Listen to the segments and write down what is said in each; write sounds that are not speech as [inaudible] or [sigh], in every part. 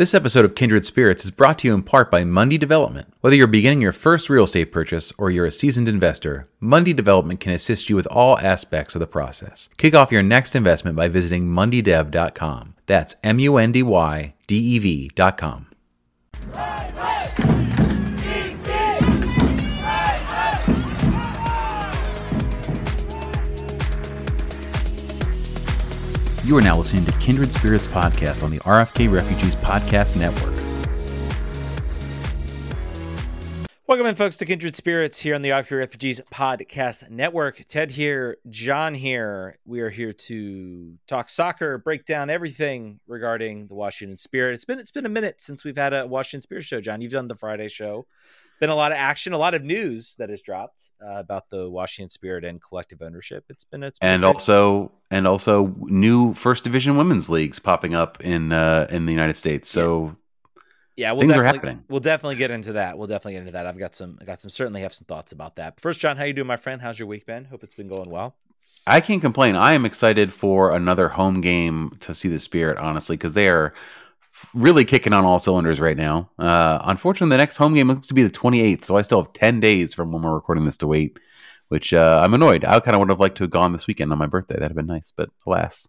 This episode of Kindred Spirits is brought to you in part by Mundy Development. Whether you're beginning your first real estate purchase or you're a seasoned investor, Mundy Development can assist you with all aspects of the process. Kick off your next investment by visiting mundydev.com. That's M U N D Y D E V.com. You are now listening to Kindred Spirits Podcast on the RFK Refugees Podcast Network. Welcome in, folks, to Kindred Spirits here on the RFK Refugees Podcast Network. Ted here, Jon here. We are here to talk soccer, break down everything regarding the Washington Spirit. It's been it's been a minute since we've had a Washington Spirit show, Jon. You've done the Friday show been a lot of action, a lot of news that has dropped uh, about the Washington Spirit and collective ownership. It's been it's been and also and also new first division women's leagues popping up in uh, in the United States. So yeah, yeah we'll things are happening. We'll definitely get into that. We'll definitely get into that. I've got some I got some certainly have some thoughts about that. First, Jon, how you doing, my friend? How's your week been? Hope it's been going well. I can't complain. I am excited for another home game to see the Spirit, honestly, because they are really kicking on all cylinders right now. Uh, unfortunately, the next home game looks to be the 28th, so I still have 10 days from when we're recording this to wait, which uh, I'm annoyed. I kind of would have liked to have gone this weekend on my birthday. That'd have been nice, but alas.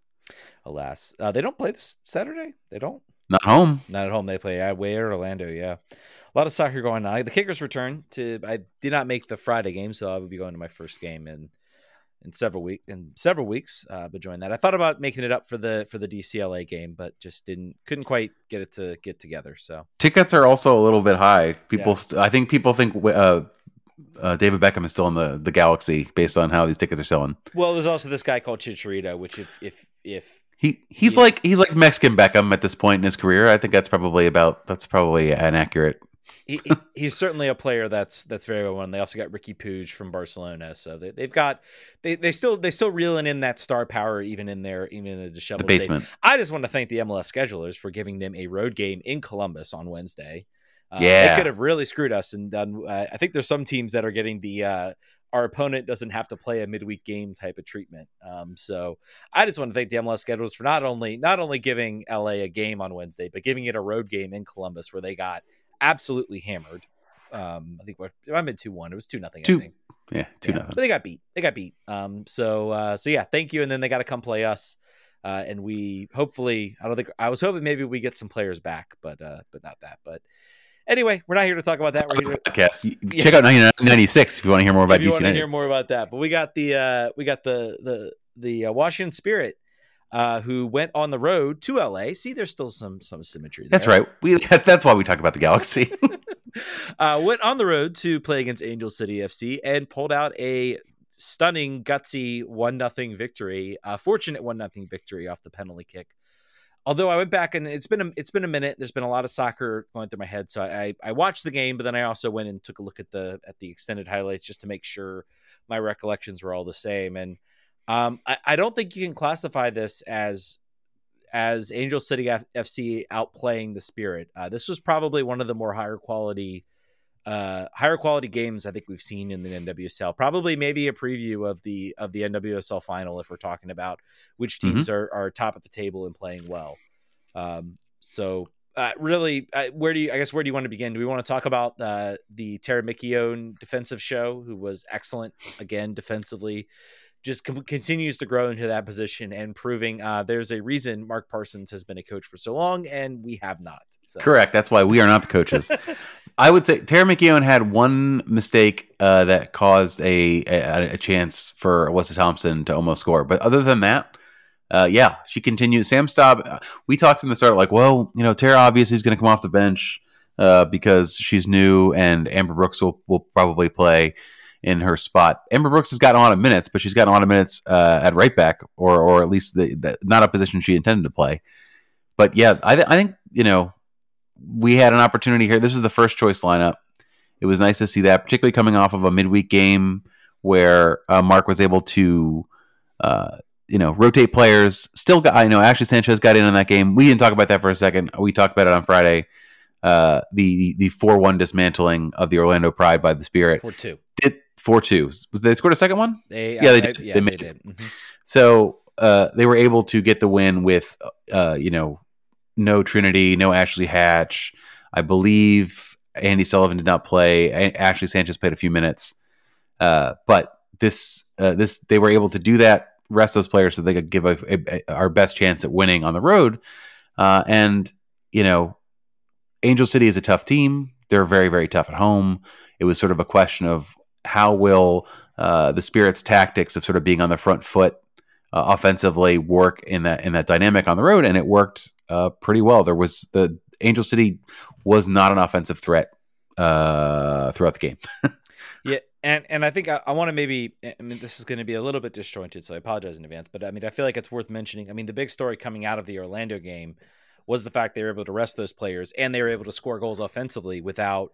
Alas. Uh, they don't play this Saturday? They don't? Not home. Not at home. They play away at Orlando, yeah. A lot of soccer going on. The Kickers return to. I did not make the Friday game, so I would be going to my first game in in several week in several weeks uh, but join that i thought about making it up for the for the dcla game but just didn't couldn't quite get it to get together so tickets are also a little bit high people yeah. i think people think uh, uh, David Beckham is still in the, the galaxy based on how these tickets are selling. Well, there's also this guy called Chicharito, which if if if he he's like he's like Mexican Beckham at this point in his career. I think that's probably about that's probably an accurate he, he's certainly a player that's that's very well known. They also got Riqui Puig from Barcelona, so they, have got they, they still they still reeling in that star power even in their even in the disheveled the basement. State. I just want to thank the MLS schedulers for giving them a road game in Columbus on Wednesday. Uh, yeah, they could have really screwed us and done. Uh, I think there's some teams that are getting the uh, our opponent doesn't have to play a midweek game type of treatment. Um, so I just want to thank the MLS schedulers for not only not only giving LA a game on Wednesday, but giving it a road game in Columbus where they got absolutely hammered. Um, I think I'm in two one. It was two nothing. Two, yeah, two yeah. nothing. But they got beat. They got beat. Um, so uh, so yeah, thank you. And then they got to come play us. Uh, and we hopefully, I don't think I was hoping maybe we get some players back, but uh, but not that. But anyway, we're not here to talk about that. We're here to, podcast. Yeah. Check out 1996 if you want to hear more about if you DC want to hear more about that. But we got the uh, we got the the the uh, Washington Spirit uh, who went on the road to LA. See, there's still some some symmetry. There. That's right. We [laughs] that's why we talked about the Galaxy. [laughs] uh, went on the road to play against Angel City FC and pulled out a stunning, gutsy one nothing victory. A fortunate one nothing victory off the penalty kick. Although I went back and it's been a, it's been a minute. There's been a lot of soccer going through my head, so I I watched the game, but then I also went and took a look at the at the extended highlights just to make sure my recollections were all the same and um, I, I, don't think you can classify this as as Angel City F- FC outplaying the Spirit. Uh, this was probably one of the more higher quality uh, higher quality games I think we've seen in the NWSL. Probably maybe a preview of the of the NWSL final if we're talking about which mm-hmm. teams mm-hmm. are are top of the table and playing well. Um, so uh, really, uh, where do you? I guess where do you want to begin? Do we want to talk about uh, the McKeown defensive show, who was excellent again defensively? Just com- continues to grow into that position and proving uh, there's a reason Mark Parsons has been a coach for so long and we have not. So. Correct. That's why we are not the coaches. I would say Tara McKeown had one mistake uh, that caused a, a, a chance for Alyssa Thompson to almost score, but other than that. Uh, yeah, she continues. Sam Staab, uh, we talked from the start, like, well, you know, Tara obviously is going to come off the bench uh, because she's new, and Amber Brooks will, will probably play in her spot. Amber Brooks has gotten a lot of minutes, but she's gotten a lot of minutes uh, at right back, or or at least the, the, not a position she intended to play. But yeah, I, th- I think you know we had an opportunity here. This is the first choice lineup. It was nice to see that, particularly coming off of a midweek game where uh, Mark was able to. Uh, you know, rotate players. Still got, I know, Ashley Sanchez got in on that game. We didn't talk about that for a second. We talked about it on Friday. Uh, the the four one dismantling of the Orlando Pride by the Spirit. Four two. Four two. They scored a second one. They yeah, they did. yeah, they, they did. Mm-hmm. So uh, they were able to get the win with uh, you know no Trinity, no Ashley Hatch. I believe Andi Sullivan did not play. Ashley Sanchez played a few minutes, uh, but this uh, this they were able to do that. Rest those players so they could give a, a, a, our best chance at winning on the road. Uh, and you know, Angel City is a tough team. They're very very tough at home. It was sort of a question of how will uh, the Spirits' tactics of sort of being on the front foot uh, offensively work in that in that dynamic on the road, and it worked uh, pretty well. There was the Angel City was not an offensive threat uh, throughout the game. [laughs] yeah, and and I think I, I want to maybe I mean this is going to be a little bit disjointed, so I apologize in advance. But I mean I feel like it's worth mentioning. I mean the big story coming out of the Orlando game was the fact they were able to rest those players and they were able to score goals offensively without.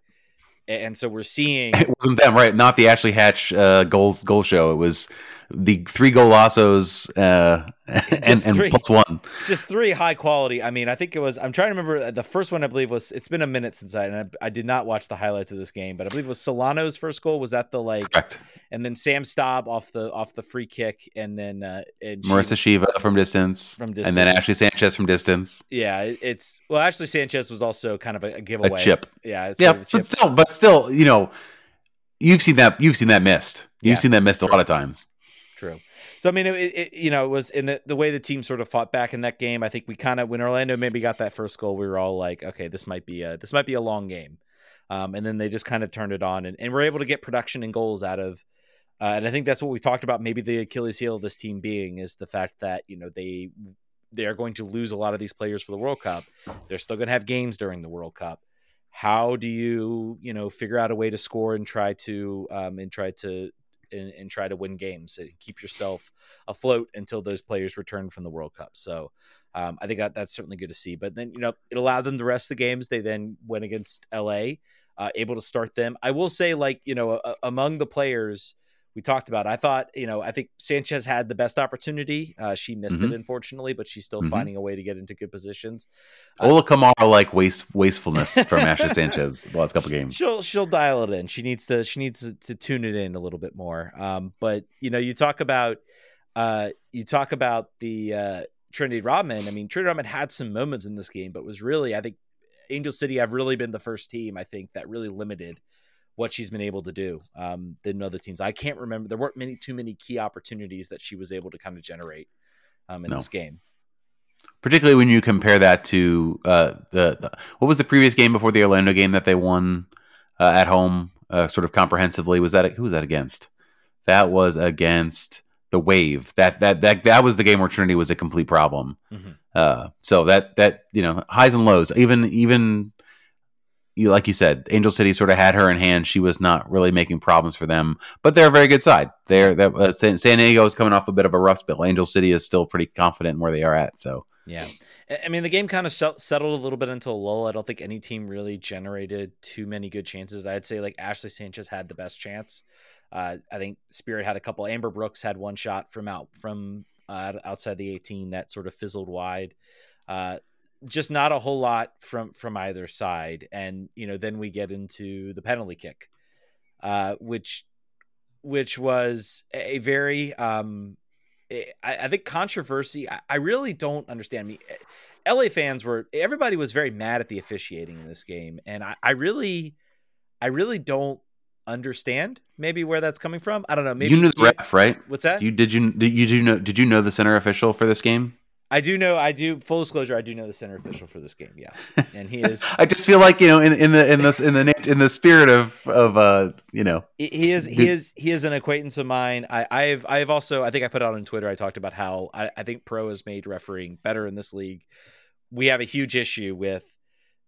And so we're seeing [laughs] it wasn't them, right? Not the Ashley Hatch uh, goals goal show. It was the three golazos uh, [laughs] and, and plus one. Just three high quality. I mean, I think it was. I'm trying to remember uh, the first one. I believe was. It's been a minute since I and I, I did not watch the highlights of this game, but I believe it was Solano's first goal. Was that the like? Correct. And then Sam Staab off the off the free kick, and then uh, and Marissa Sheva from distance, from distance, and then Ashley Sanchez from distance. Yeah, it's well. Ashley Sanchez was also kind of a, a giveaway. A chip. Yeah. yeah, but still, but still, you know, you've seen that. You've seen that missed. You've yeah. seen that missed a lot of times. True. So I mean, it, it, you know, it was in the the way the team sort of fought back in that game. I think we kind of when Orlando maybe got that first goal, we were all like, okay, this might be a this might be a long game. Um, and then they just kind of turned it on and, and were able to get production and goals out of. Uh, and I think that's what we talked about. Maybe the Achilles heel of this team being is the fact that you know they they are going to lose a lot of these players for the World Cup. They're still going to have games during the World Cup. How do you you know figure out a way to score and try to um, and try to and, and, try to win games and keep yourself afloat until those players return from the World Cup. So um, I think that, that's certainly good to see. But then you know it allowed them the rest of the games. They then went against LA, uh, able to start them. I will say, like you know, among the players we talked about. I thought, you know, I think Sanchez had the best opportunity. Uh, she missed mm-hmm. it, unfortunately, but she's still mm-hmm. finding a way to get into good positions. Uh, Ola Kamara like waste wastefulness [laughs] from Ashley Sanchez the last couple games. She'll she'll dial it in. She needs to she needs to, to tune it in a little bit more. Um, but you know, you talk about uh, you talk about the uh, Trinity Rodman. I mean, Trinity Rodman had some moments in this game, but was really, I think, Angel City have really been the first team I think that really limited what she's been able to do um, than other teams. I can't remember. There weren't many too many key opportunities that she was able to kind of generate um, in no. this game. Particularly when you compare that to uh, the, the, what was the previous game before the Orlando game that they won uh, at home, uh, sort of comprehensively. Was that who was that against? That was against the Wave. That that that that was the game where Trinity was a complete problem. Mm-hmm. Uh, so that that you know highs and lows. Even even you like you said, Angel City sort of had her in hand. She was not really making problems for them, but they're a very good side. They're that uh, San, San, Diego is coming off a bit of a rust bill. Angel City is still pretty confident in where they are at. So yeah, I mean the game kind of settled a little bit into a lull. I don't think any team really generated too many good chances. I'd say like Ashley Sanchez had the best chance. Uh, I think Spirit had a couple. Amber Brooks had one shot from out from uh, outside the 18 that sort of fizzled wide. Just not a whole lot from from either side and you know then we get into the penalty kick uh which which was a very um I, I think controversy I, I, really don't understand. Me la fans were everybody was very mad at the officiating in this game and i, I really i really don't understand maybe where that's coming from. I don't know maybe you knew the ref right? What's that? You did you did you do know did you know the center official for this game I do know. I do. Full disclosure. I do know the center official for this game. Yes, [laughs] and he is. I just feel like you know, in, in the in this in the in the spirit of of uh you know, he is he is he is an acquaintance of mine. I I've I've also I think I put out on Twitter. I talked about how I, I think pro has made refereeing better in this league. We have a huge issue with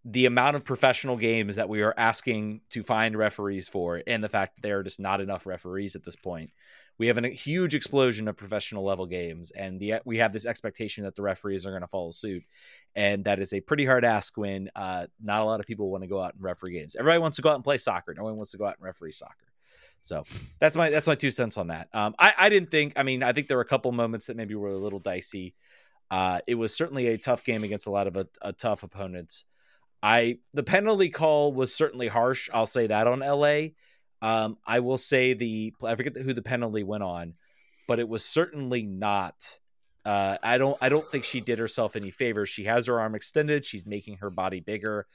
the amount of professional games that we are asking to find referees for, and the fact that there are just not enough referees at this point we have a huge explosion of professional level games, and the we have this expectation that the referees are going to follow suit, and that is a pretty hard ask when uh, not a lot of people want to go out and referee games. Everybody wants to go out and play soccer. No one wants to go out and referee soccer. So that's my that's my two cents on that. Um, I I didn't think. I mean, I think there were a couple moments that maybe were a little dicey. Uh, it was certainly a tough game against a lot of a, a tough opponents. I the penalty call was certainly harsh. I'll say that on LA. Um, I will say the I forget who the penalty went on, but it was certainly not Uh, I don't I don't think she did herself any favors. She has her arm extended. She's making her body bigger.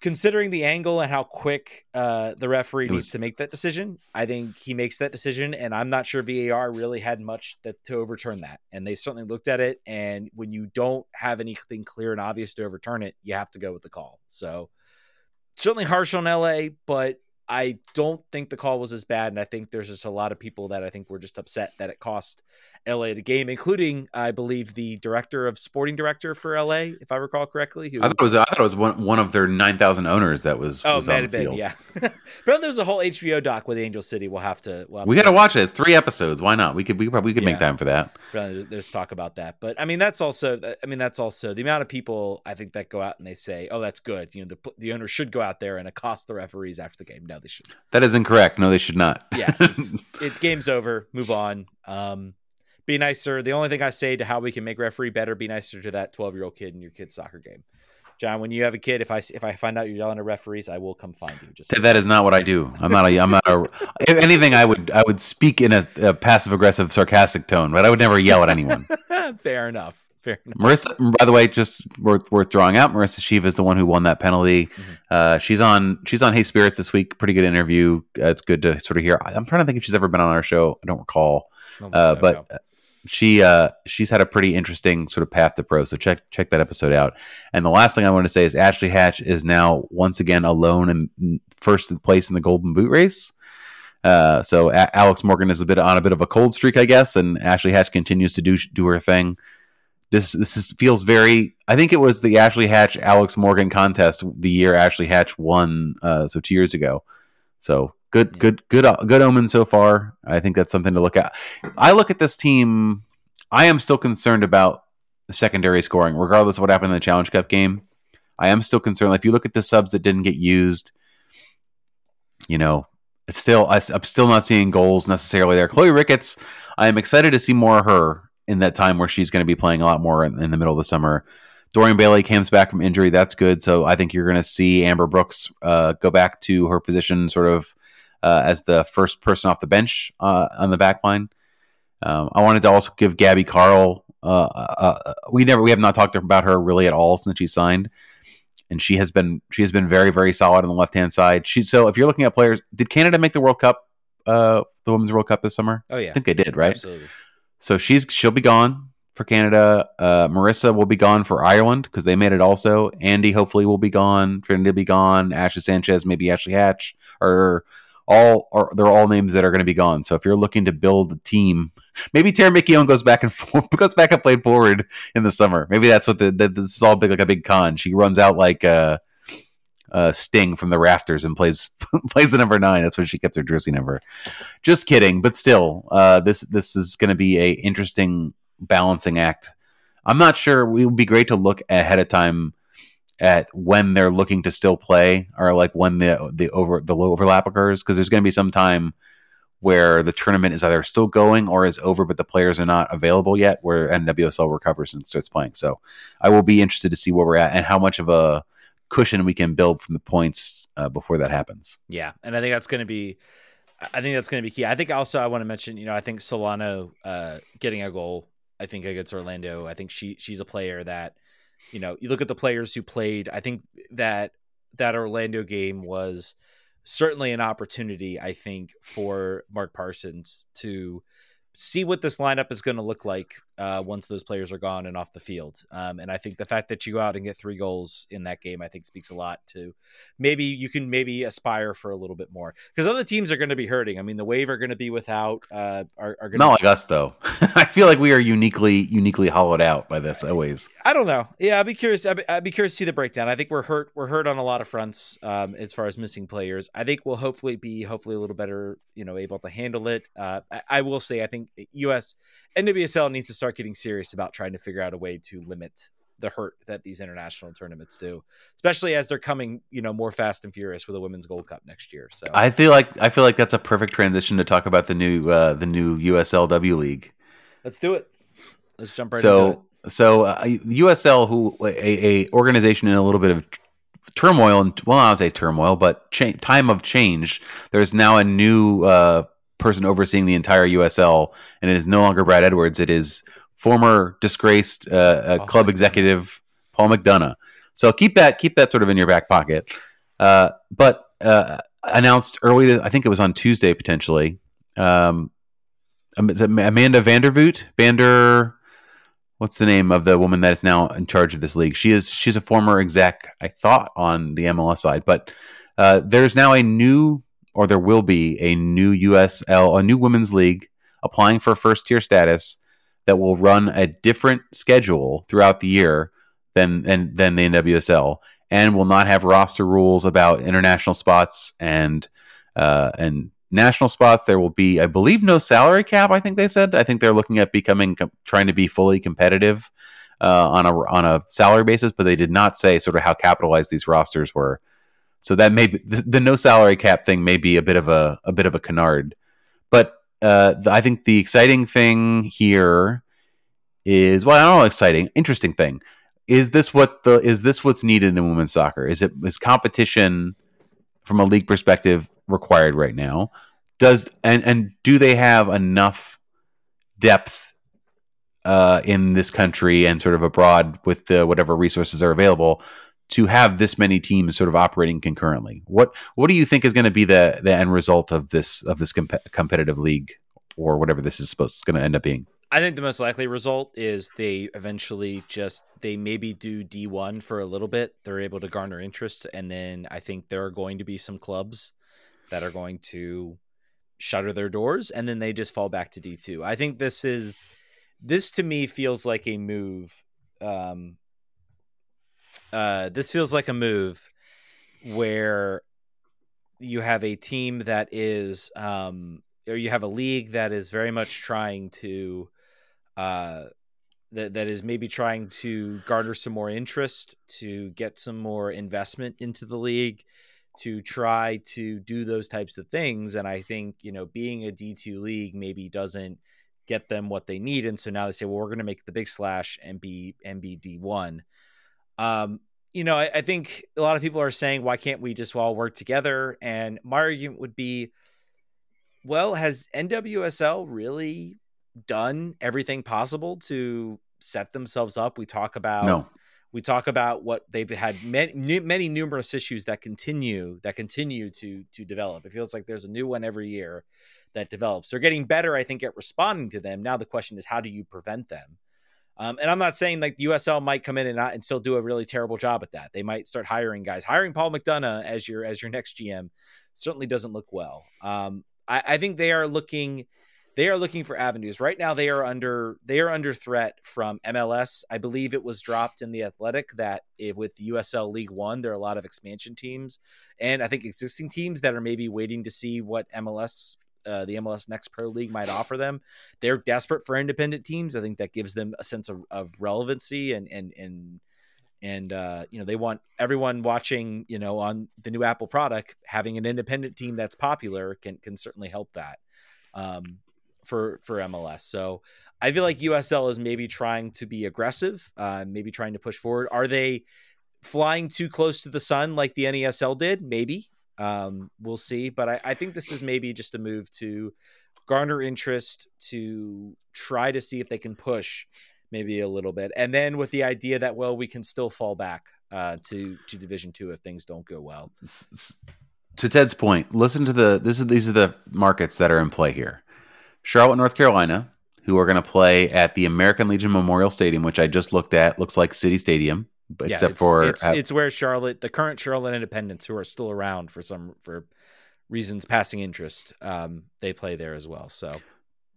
Considering the angle and how quick uh, the referee It needs to make that decision, I think he makes that decision, and I'm not sure VAR really had much that, to overturn that. And they certainly looked at it, and when you don't have anything clear and obvious to overturn it, you have to go with the call. So certainly harsh on LA, but I don't think the call was as bad. And I think there's just a lot of people that I think were just upset that it cost LA the game, including I believe the director of sporting director for LA, if I recall correctly. Who, I thought it was I thought it was one, one of their nine thousand owners that was, oh, was might on the been, field. yeah. [laughs] but there's a whole HBO doc with Angel City. We'll have to. We'll have We got to watch it. It's three episodes. Why not? We could we could probably we could Yeah. make time for that. There's, there's talk about that, but I mean that's also I mean that's also the amount of people I think that go out and they say, "Oh, that's good." You know, the the owner should go out there and accost the referees after the game. No, they should. That is incorrect. No, they should not. Yeah, it's, [laughs] it game's over. Move on. Um, be nicer. The only thing I say to how we can make referee better: be nicer to that 12 year old kid in your kid's soccer game. Jon, when you have a kid, if I if I find out you're yelling at referees, I will come find you. Just That- that is not what I do. I'm not a. I'm not a. [laughs] If anything, I would I would speak in a, a passive aggressive, sarcastic tone, but I would never yell at anyone. [laughs] fair enough. Fair enough. Marissa, by the way, just worth worth drawing out. Marissa Sheva is the one who won that penalty. Mhm. Uh, she's on she's on Hey Spirits this week. Pretty good interview. Uh, it's good to sort of hear. I'm trying to think if she's ever been on our show. I don't recall. Uh, so, but no. She uh, she's had a pretty interesting sort of path to pro. So check check that episode out. And the last thing I want to say is Ashley Hatch is now once again alone and first place in the Golden Boot race. Uh, so a- Alex Morgan is a bit on a bit of a cold streak, I guess, and Ashley Hatch continues to do do her thing. This this is, feels very. I think it was the Ashley Hatch Alex Morgan contest the year Ashley Hatch won. Uh, so two years ago. So good, Yeah. good, good, uh, good omen so far. I think that's something to look at. I look at this team. I am still concerned about the secondary scoring, regardless of what happened in the Challenge Cup game. I am still concerned. Like, if you look at the subs that didn't get used, you know, it's still I, am still not seeing goals necessarily there. Chloe Ricketts, I am excited to see more of her in that time where she's going to be playing a lot more in, in the middle of the summer. Dorian Bailey comes back from injury. That's good. So I think you're going to see Amber Brooks uh, go back to her position, sort of uh, as the first person off the bench uh, on the back line. Um, I wanted to also give Gabby Carle. Uh, uh, we never we have not talked about her really at all since she signed, and she has been she has been very very solid on the left hand side. She's so if you're looking at players, did Canada make the World Cup, uh, the Women's World Cup this summer? oh yeah, I think they did, right? Absolutely. So she's she'll be gone for Canada. Uh, Marissa will be gone for Ireland because they made it also. Andy hopefully will be gone. Trinity will be gone. Ashley Sanchez, maybe Ashley Hatch, or all are they're all names that are going to be gone. So if you're looking to build a team, [laughs] maybe Tara McKeown goes back and [laughs] forth, goes back and played forward in the summer. Maybe that's what the, the this is all big like a big con. She runs out like a, uh, Sting from the rafters and plays [laughs] plays the number nine. That's when she kept her jersey number. Just kidding, but still, uh, this this is going to be a interesting balancing act. I'm not sure. It would be great to look ahead of time at when they're looking to still play, or like when the the over the low overlap occurs, because there's going to be some time where the tournament is either still going or is over, but the players are not available yet. Where NWSL recovers and starts playing. So I will be interested to see where we're at and how much of a cushion we can build from the points uh, before that happens. Yeah, and I think that's going to be, I think that's going to be key. I think also I want to mention, you know, I think Solano uh, getting a goal, I think against Orlando. I think she she's a player that, you know, you look at the players who played. I think that that Orlando game was certainly an opportunity. I think for Mark Parsons to see what this lineup is going to look like uh, once those players are gone and off the field. Um, and I think the fact that you go out and get three goals in that game, I think speaks a lot to maybe you can maybe aspire for a little bit more because other teams are going to be hurting. I mean, the Wave are going to be without uh, are, are going Not to. like us though. [laughs] I feel like we are uniquely uniquely hollowed out by this always. I don't know. Yeah, I'd be curious. I'd be, I'd be curious to see the breakdown. I think we're hurt. We're hurt on a lot of fronts um, as far as missing players. I think we'll hopefully be hopefully a little better, you know, able to handle it. Uh, I, I will say, I think US NWSL needs to start getting serious about trying to figure out a way to limit the hurt that these international tournaments do, especially as they're coming, you know, more fast and furious with a women's Gold Cup next year. So I feel like I feel like that's a perfect transition to talk about the new uh, the new USLW league. let's do it. Let's jump right into it. so so uh, USL, who a, a organization in a little bit of turmoil and well, I don't say turmoil, but cha- time of change. There's now a new uh, person overseeing the entire USL, and it is no longer Brad Edwards. It is former disgraced uh, uh, Paul club McDonough. executive Paul McDonough. So keep that keep that sort of in your back pocket. Uh, but uh, announced early, I think it was on Tuesday potentially. Um, Amanda Vandervort, Vander, what's the name of the woman that is now in charge of this league? She is she's a former exec, I thought, on the MLS side, but uh, there's now a new, or there will be a new USL, a new women's league applying for first tier status that will run a different schedule throughout the year than than, than the NWSL, and will not have roster rules about international spots and uh, and national spots. There will be, I believe, no salary cap. I think they said. I think they're looking at becoming trying to be fully competitive uh, on a on a salary basis, but they did not say sort of how capitalized these rosters were. So that may be, the, the no salary cap thing may be a bit of a a bit of a canard, but uh, the, I think the exciting thing here is well, I don't know, exciting, interesting thing. Is this what the is this what's needed in women's soccer? Is it is competition from a league perspective required right now? Does and and do they have enough depth uh, in this country and sort of abroad with the whatever resources are available to have this many teams sort of operating concurrently? What what do you think is going to be the the end result of this of this comp- competitive league or whatever this is supposed going to end up being? I think the most likely result is they eventually just they maybe do D1 for a little bit. They're able to garner interest and then I think there are going to be some clubs that are going to shutter their doors and then they just fall back to D2. I think this is this to me feels like a move um uh this feels like a move where you have a team that is um or you have a league that is very much trying to uh, that that is maybe trying to garner some more interest, to get some more investment into the league, to try to do those types of things. And I think you know, being a D two league maybe doesn't get them what they need, and so now they say, well, we're going to make the big slash and be and be D one. Um, you know, I, I think a lot of people are saying, why can't we just all work together? And my argument would be, well, has NWSL really done everything possible to set themselves up? We talk about No. we talk about what they've had many, many numerous issues that continue that continue to to develop. It feels like there's a new one every year that develops. They're getting better, I think, at responding to them. Now the question is, how do you prevent them? Um, and I'm not saying like USL might come in and not and still do a really terrible job at that. They might start hiring guys. Hiring Paul McDonough as your as your next GM certainly doesn't look well. Um, I, I think they are looking they are looking for avenues right now they are under they are under threat from mls i believe it was dropped in the athletic that if, with usl league one there are a lot of expansion teams and i think existing teams that are maybe waiting to see what mls uh, the MLS Next Pro League might offer them. They're desperate for independent teams. I think that gives them a sense of, of relevancy and and and and uh, you know they want everyone watching you know on the new Apple product having an independent team that's popular can can certainly help that. Um, for for MLS. So I feel like USL is maybe trying to be aggressive, uh, maybe trying to push forward. Are they flying too close to the sun like the NESL did? Maybe. Um, we'll see. But I, I think this is maybe just a move to garner interest to try to see if they can push maybe a little bit, and then with the idea that well we can still fall back uh, to to Division Two if things don't go well. To Ted's point, listen to the this is these are the markets that are in play here. Charlotte, North Carolina, who are going to play at the American Legion Memorial Stadium, which I just looked at, looks like City Stadium, Yeah, except it's, for it's, uh, it's where Charlotte, the current Charlotte Independents, who are still around for some for reasons passing interest, um, they play there as well. So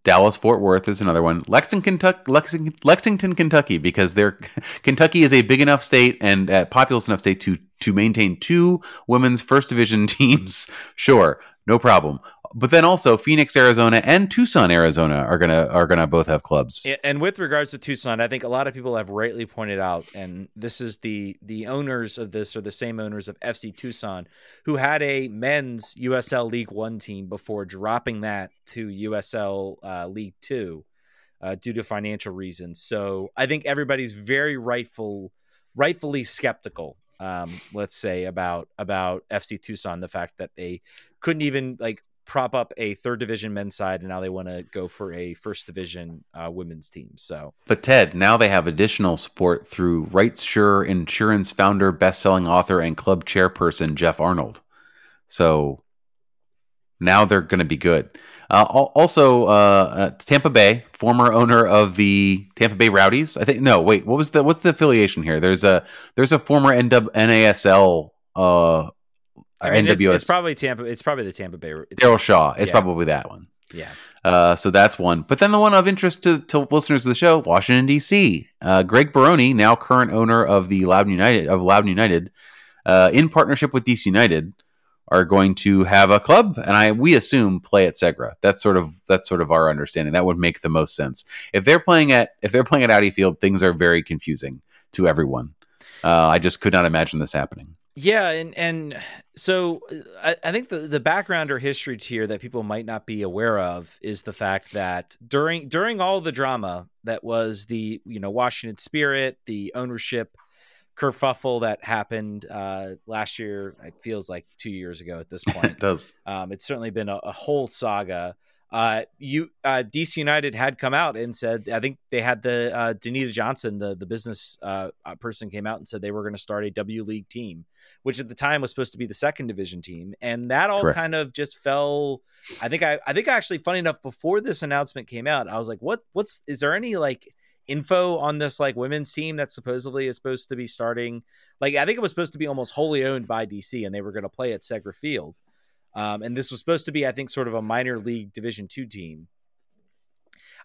Dallas Fort Worth is another one. Lexington, Kentucky, Lexington, Lexington, Kentucky, because they're [laughs] Kentucky is a big enough state and uh, populous enough state to to maintain two women's first division [laughs] teams. Sure, no problem. But then also Phoenix, Arizona, and Tucson, Arizona are gonna are gonna both have clubs. And with regards to Tucson, I think a lot of people have rightly pointed out, and this is the the owners of this are the same owners of FC Tucson, who had a men's USL League One team before dropping that to USL uh, League Two uh, due to financial reasons. So I think everybody's very rightful, rightfully skeptical. Um, let's say about about FC Tucson, the fact that they couldn't even like prop up a third division men's side, and now they want to go for a first division uh, women's team. So, but Ted, now they have additional support through RightSure Insurance founder, best-selling author, and club chairperson Jeff Arnold. So now they're going to be good. Uh, also, uh, uh, Tampa Bay, former owner of the Tampa Bay Rowdies. I think no, wait, what was the what's the affiliation here? There's a there's a former NASL. Uh, I mean, NWS. It's, it's, probably Tampa. It's probably the Tampa Bay. Daryl Shaw. It's yeah. probably that one. Yeah. Uh, so that's one. But then the one of interest to, to listeners of the show, Washington D.C. Uh, Greg Baroni, now current owner of the Loudoun United of Loudoun United, uh, in partnership with DC United, are going to have a club, and I we assume play at Segra. That's sort of that's sort of our understanding. That would make the most sense. If they're playing at if they're playing at Audi Field, things are very confusing to everyone. Uh, I just could not imagine this happening. Yeah, and and so I, I, think the the background or history here that people might not be aware of is the fact that during during all the drama that was the you know Washington Spirit, the ownership kerfuffle that happened uh, last year. It feels like two years ago at this [laughs] point. it does. Um, it's certainly been a, a whole saga. Uh, you uh, DC United had come out and said, I think they had the uh, Danita Johnson, the the business uh, uh person, came out and said they were going to start a W League team, which at the time was supposed to be the second division team, and that all Correct. kind of just fell. I think I I think actually, funny enough, before this announcement came out, I was like, what what's is there any like info on this like women's team that supposedly is supposed to be starting. Like I think it was supposed to be almost wholly owned by DC, and they were going to play at Segra Field. Um, and this was supposed to be, I think, sort of a minor league Division two team.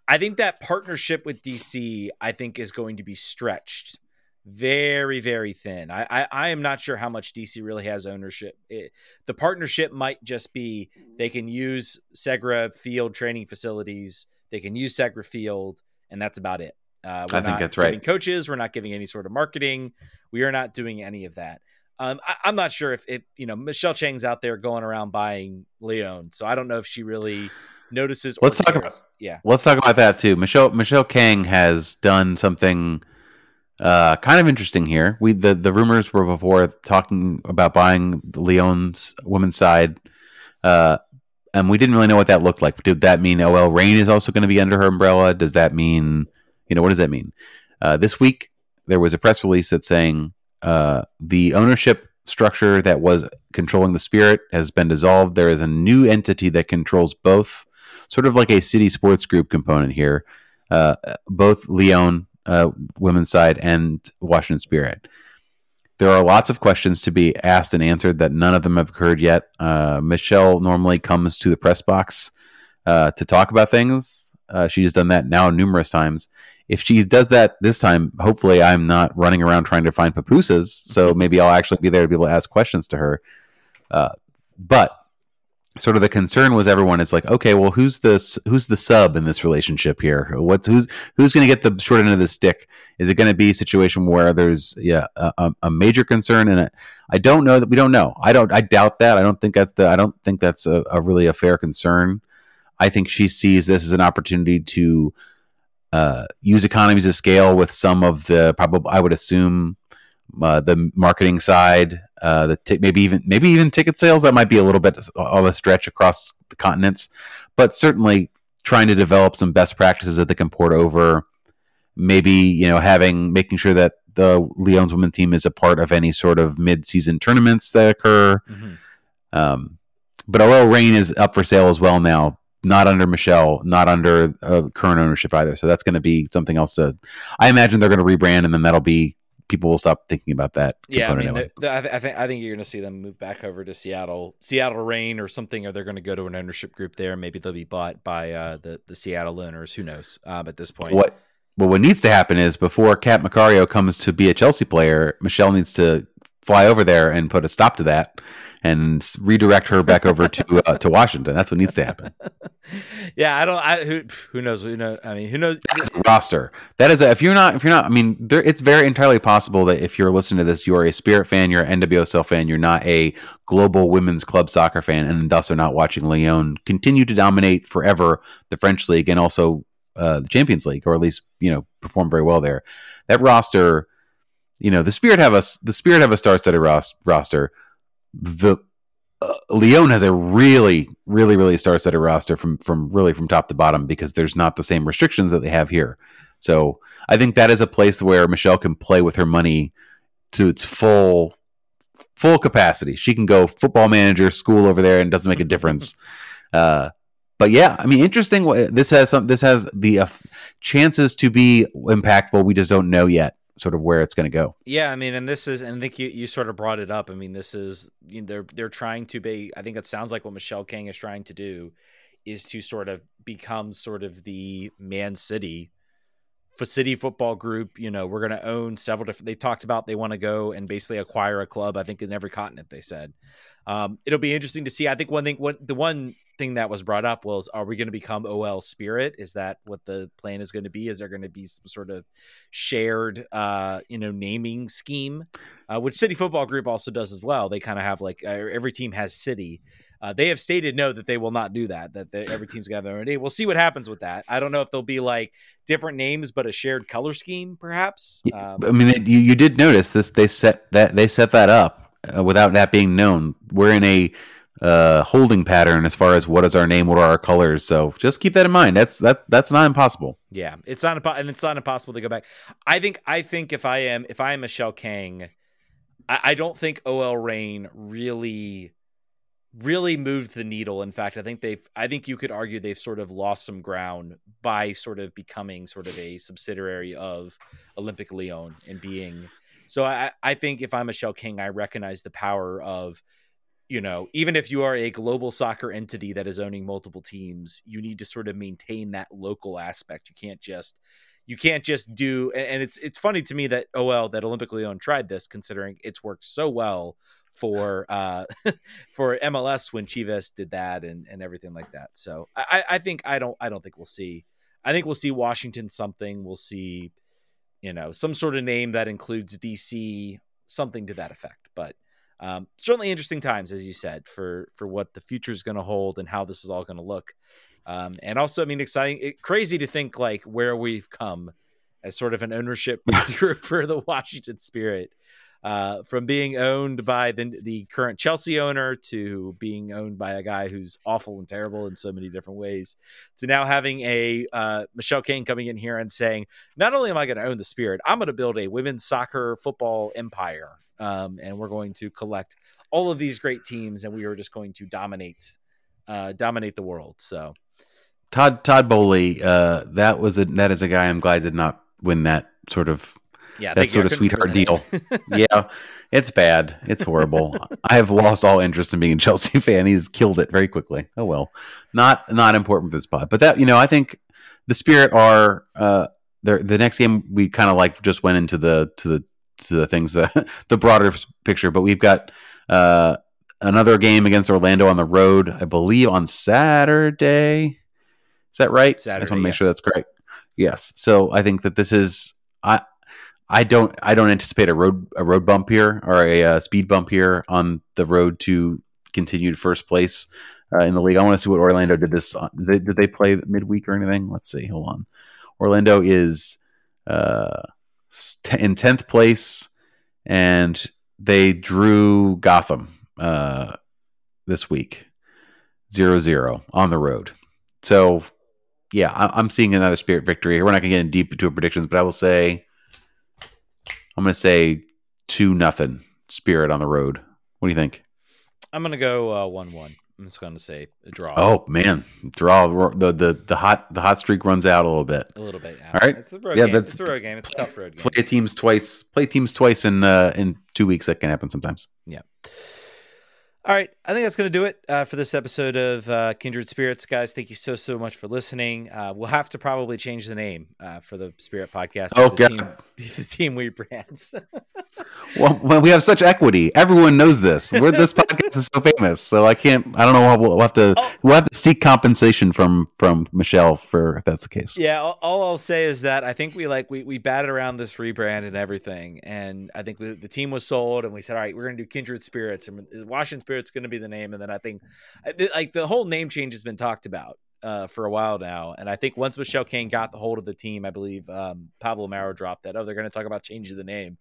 I think that partnership with DC, I think, is going to be stretched very, very thin. I, I, I am not sure how much DC really has ownership. It, the partnership might just be they can use Segra Field training facilities, they can use Segra Field, and that's about it. Uh, I think that's right. Coaches, we're not giving any sort of marketing. We are not doing any of that. Um, I, am not sure if it, you know, Michelle Kang's out there going around buying Lyon, so I don't know if she really notices. Let's talk cares. about yeah. Let's talk about that too. Michelle Michelle Kang has done something uh, kind of interesting here. We the the rumors were before talking about buying Lyon's women's side. Uh, and we didn't really know what that looked like. Did that mean OL Reign is also going to be under her umbrella? Does that mean you know, what does that mean? Uh, this week, there was a press release that's saying uh, the ownership structure that was controlling the spirit has been dissolved. There is a new entity that controls both, sort of like a city sports group component here, uh, both Lyon uh, women's side and Washington Spirit. There are lots of questions to be asked and answered that none of them have occurred yet. Uh, Michelle normally comes to the press box uh, to talk about things. Uh, she's done that now numerous times if she does that this time, hopefully I'm not running around trying to find pupusas. So maybe I'll actually be there to be able to ask questions to her. Uh, but sort of the concern was everyone is like, okay, well, who's this? Who's the sub in this relationship here? What's who's who's going to get the short end of the stick? Is it going to be a situation where there's yeah a, a major concern and I don't know that we don't know. I don't. I doubt that. I don't think that's the. I don't think that's a, a really a fair concern. I think she sees this as an opportunity to uh, use economies of scale with some of the probably I would assume uh, the marketing side, uh, the t- maybe even maybe even ticket sales. That might be a little bit of a stretch across the continents, but certainly trying to develop some best practices that they can port over. Maybe you know having making sure that the Lyon's women team is a part of any sort of mid-season tournaments that occur. Mm-hmm. Um, but OL Reign is up for sale as well now not under Michelle, not under uh, current ownership either. So that's going to be something else to. I imagine they're going to rebrand, and then that'll be people will stop thinking about that. Yeah, I mean, I, think I think you're going to see them move back over to Seattle, Seattle Reign or something, or they're going to go to an ownership group there. Maybe they'll be bought by uh, the the Seattle owners. Who knows? Um, at this point, what well, what needs to happen is before Cat Macario comes to be a Chelsea player, Michelle needs to fly over there and put a stop to that and redirect her back over to uh, to Washington. That's what needs to happen. [laughs] yeah, I don't. I who who knows? Who know? I mean, who knows? That's a roster. That is a, if you're not if you're not. I mean, there, it's very entirely possible that if you're listening to this, you are a Spirit fan, you're an NWSL fan, you're not a global women's club soccer fan, and thus are not watching Lyon continue to dominate forever the French league and also uh, the Champions League, or at least you know perform very well there. That roster you know the spirit have a the spirit have a star-studded roster the uh, Lyon has a really, really, really star-studded roster from from really from top to bottom because there's not the same restrictions that they have here. So I think that is a place where Michelle can play with her money to its full full capacity. She can go football manager school over there, and doesn't make a difference. [laughs] uh, but yeah, I mean, interesting. This has some. This has the uh, chances to be impactful. We just don't know yet sort of where it's going to go. Yeah, I mean, and this is, and I think you, you sort of brought it up. I mean, this is you know, they're they're trying to be. I think it sounds like what Michelle Kang is trying to do is to sort of become sort of the Man City for City Football Group. You know, we're going to own several different. They talked about they want to go and basically acquire a club. I think in every continent. They said um, it'll be interesting to see. I think one thing, what the one thing that was brought up was, are we going to become OL Spirit? Is that what the plan is going to be? Is there going to be some sort of shared, uh, you know, naming scheme, uh, which City Football Group also does as well? They kind of have like uh, every team has City. Uh, they have stated no that they will not do that. That every team's gonna have their own name. We'll see what happens with that. I don't know if they'll be like different names, but a shared color scheme, perhaps. Um, I mean, you, you did notice this. They set that they set that up uh, without that being known. We're in a uh, holding pattern as far as what is our name, what are our colors. So just keep that in mind. That's that that's not impossible. Yeah, it's not impo- and it's not impossible to go back. I think I think if I am if I am Michelle Kang, I, I don't think OL Reign really really moved the needle. In fact, I think they've I think you could argue they've sort of lost some ground by sort of becoming sort of a subsidiary of Olympic Lyon and being so I, I think if I'm Michelle Kang, I recognize the power of you know, even if you are a global soccer entity that is owning multiple teams, you need to sort of maintain that local aspect. You can't just you can't just do and it's it's funny to me that OL that Olympic Lyon tried this considering it's worked so well for uh [laughs] for MLS when Chivas did that and and everything like that. So I I think I don't I don't think we'll see I think we'll see Washington something. We'll see you know some sort of name that includes DC something to that effect. But um, certainly interesting times, as you said, for for what the future is going to hold and how this is all going to look. Um, and also, I mean, exciting, it, crazy to think like where we've come as sort of an ownership [laughs] group for the Washington Spirit uh, from being owned by the, the current Chelsea owner to being owned by a guy who's awful and terrible in so many different ways to now having a uh, Michelle Kang coming in here and saying, not only am I going to own the Spirit, I'm going to build a women's soccer football empire. Um, and we're going to collect all of these great teams and we are just going to dominate uh, dominate the world. So Todd Todd Boehly, uh, that was a that is a guy I'm glad did not win that sort of yeah, that sort of sweetheart deal. yeah, it's bad. It's horrible. I have lost all interest in being a Chelsea [laughs] fan. He's killed it very quickly. Oh well, not not important for this pod. But that you know, I think the Spirit are uh, the next game. We kind of like just went into the to the to the things [laughs] that the broader picture. But we've got uh, another game against Orlando on the road. I believe on Saturday. Is that right? Saturday, I just want to make yes. sure that's correct. Yes. So I think that this is I I don't I don't anticipate a road a road bump here or a, uh, speed bump here on the road to continued first place uh, in the league. I want to see what Orlando did this. On. Did, they, did they play midweek or anything? Let's see. Hold on. Orlando is uh, in tenth place, and they drew Gotham uh, this week, 0-0 on the road. So, yeah, I, am seeing another Spirit victory. We're not going to get in deep into predictions, but I will say I'm going to say two nothing Spirit on the road. What do you think? I'm going to go uh, one one. I'm just going to say a draw. Oh man, draw the the the hot the hot streak runs out a little bit. A little bit. Yeah. All right. It's a road yeah, game. That's, it's a road game. It's a tough road game. Play teams twice. Play teams twice in uh, in two weeks. That can happen sometimes. Yeah. All right, I think that's going to do it uh, for this episode of uh, Kindred Spirits, guys. Thank you so so much for listening. Uh, we'll have to probably change the name uh, for the Spirit Podcast. Oh the God, team, the team [laughs] we brands. [laughs] well, we have such equity. Everyone knows this. We're, this podcast is so famous, so I can't. I don't know. We'll, we'll have to. Oh. We'll have to seek compensation from from Michelle for if that's the case. Yeah. All, all, I'll say is that I think we like we we batted around this rebrand and everything, and I think we, the team was sold, and we said, all right, we're going to do Kindred Spirits, and Washington Spirit's going to be the name, and then I think like the whole name change has been talked about uh, for a while now, and I think once Michelle Kang got the hold of the team, I believe um, Pablo Maurer dropped that. Oh, they're going to talk about changing the name,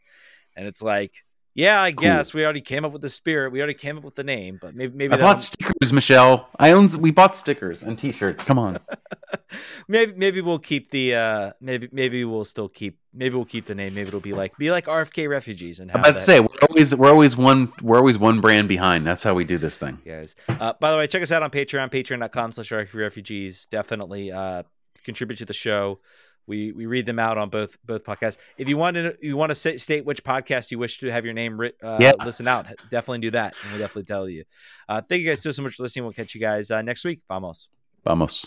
and it's like Yeah, I Cool. guess we already came up with the spirit. We already came up with the name, but maybe maybe I bought stickers, Michelle. I own. We bought stickers and T-shirts. Come on. [laughs] maybe maybe we'll keep the uh maybe maybe we'll still keep maybe we'll keep the name. Maybe it'll be like be like RFK refugees and about to that- say we're always we're always one we're always one brand behind. That's how we do this thing. guys. Uh, by the way, check us out on Patreon, patreon.com slash refugees. Definitely uh, contribute to the show. We we read them out on both both podcasts. If you want to you want to say, state which podcast you wish to have your name writ, uh, Yeah. listen out, definitely do that, and we'll definitely tell you. Uh, thank you guys so so much for listening. We'll catch you guys uh, next week. Vamos. Vamos.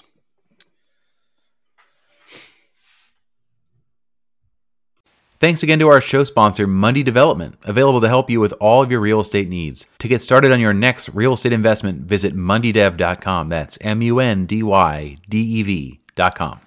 Thanks again to our show sponsor, Mundy Development, available to help you with all of your real estate needs. To get started on your next real estate investment, visit mundydev.com. That's M U N D Y D E V.com.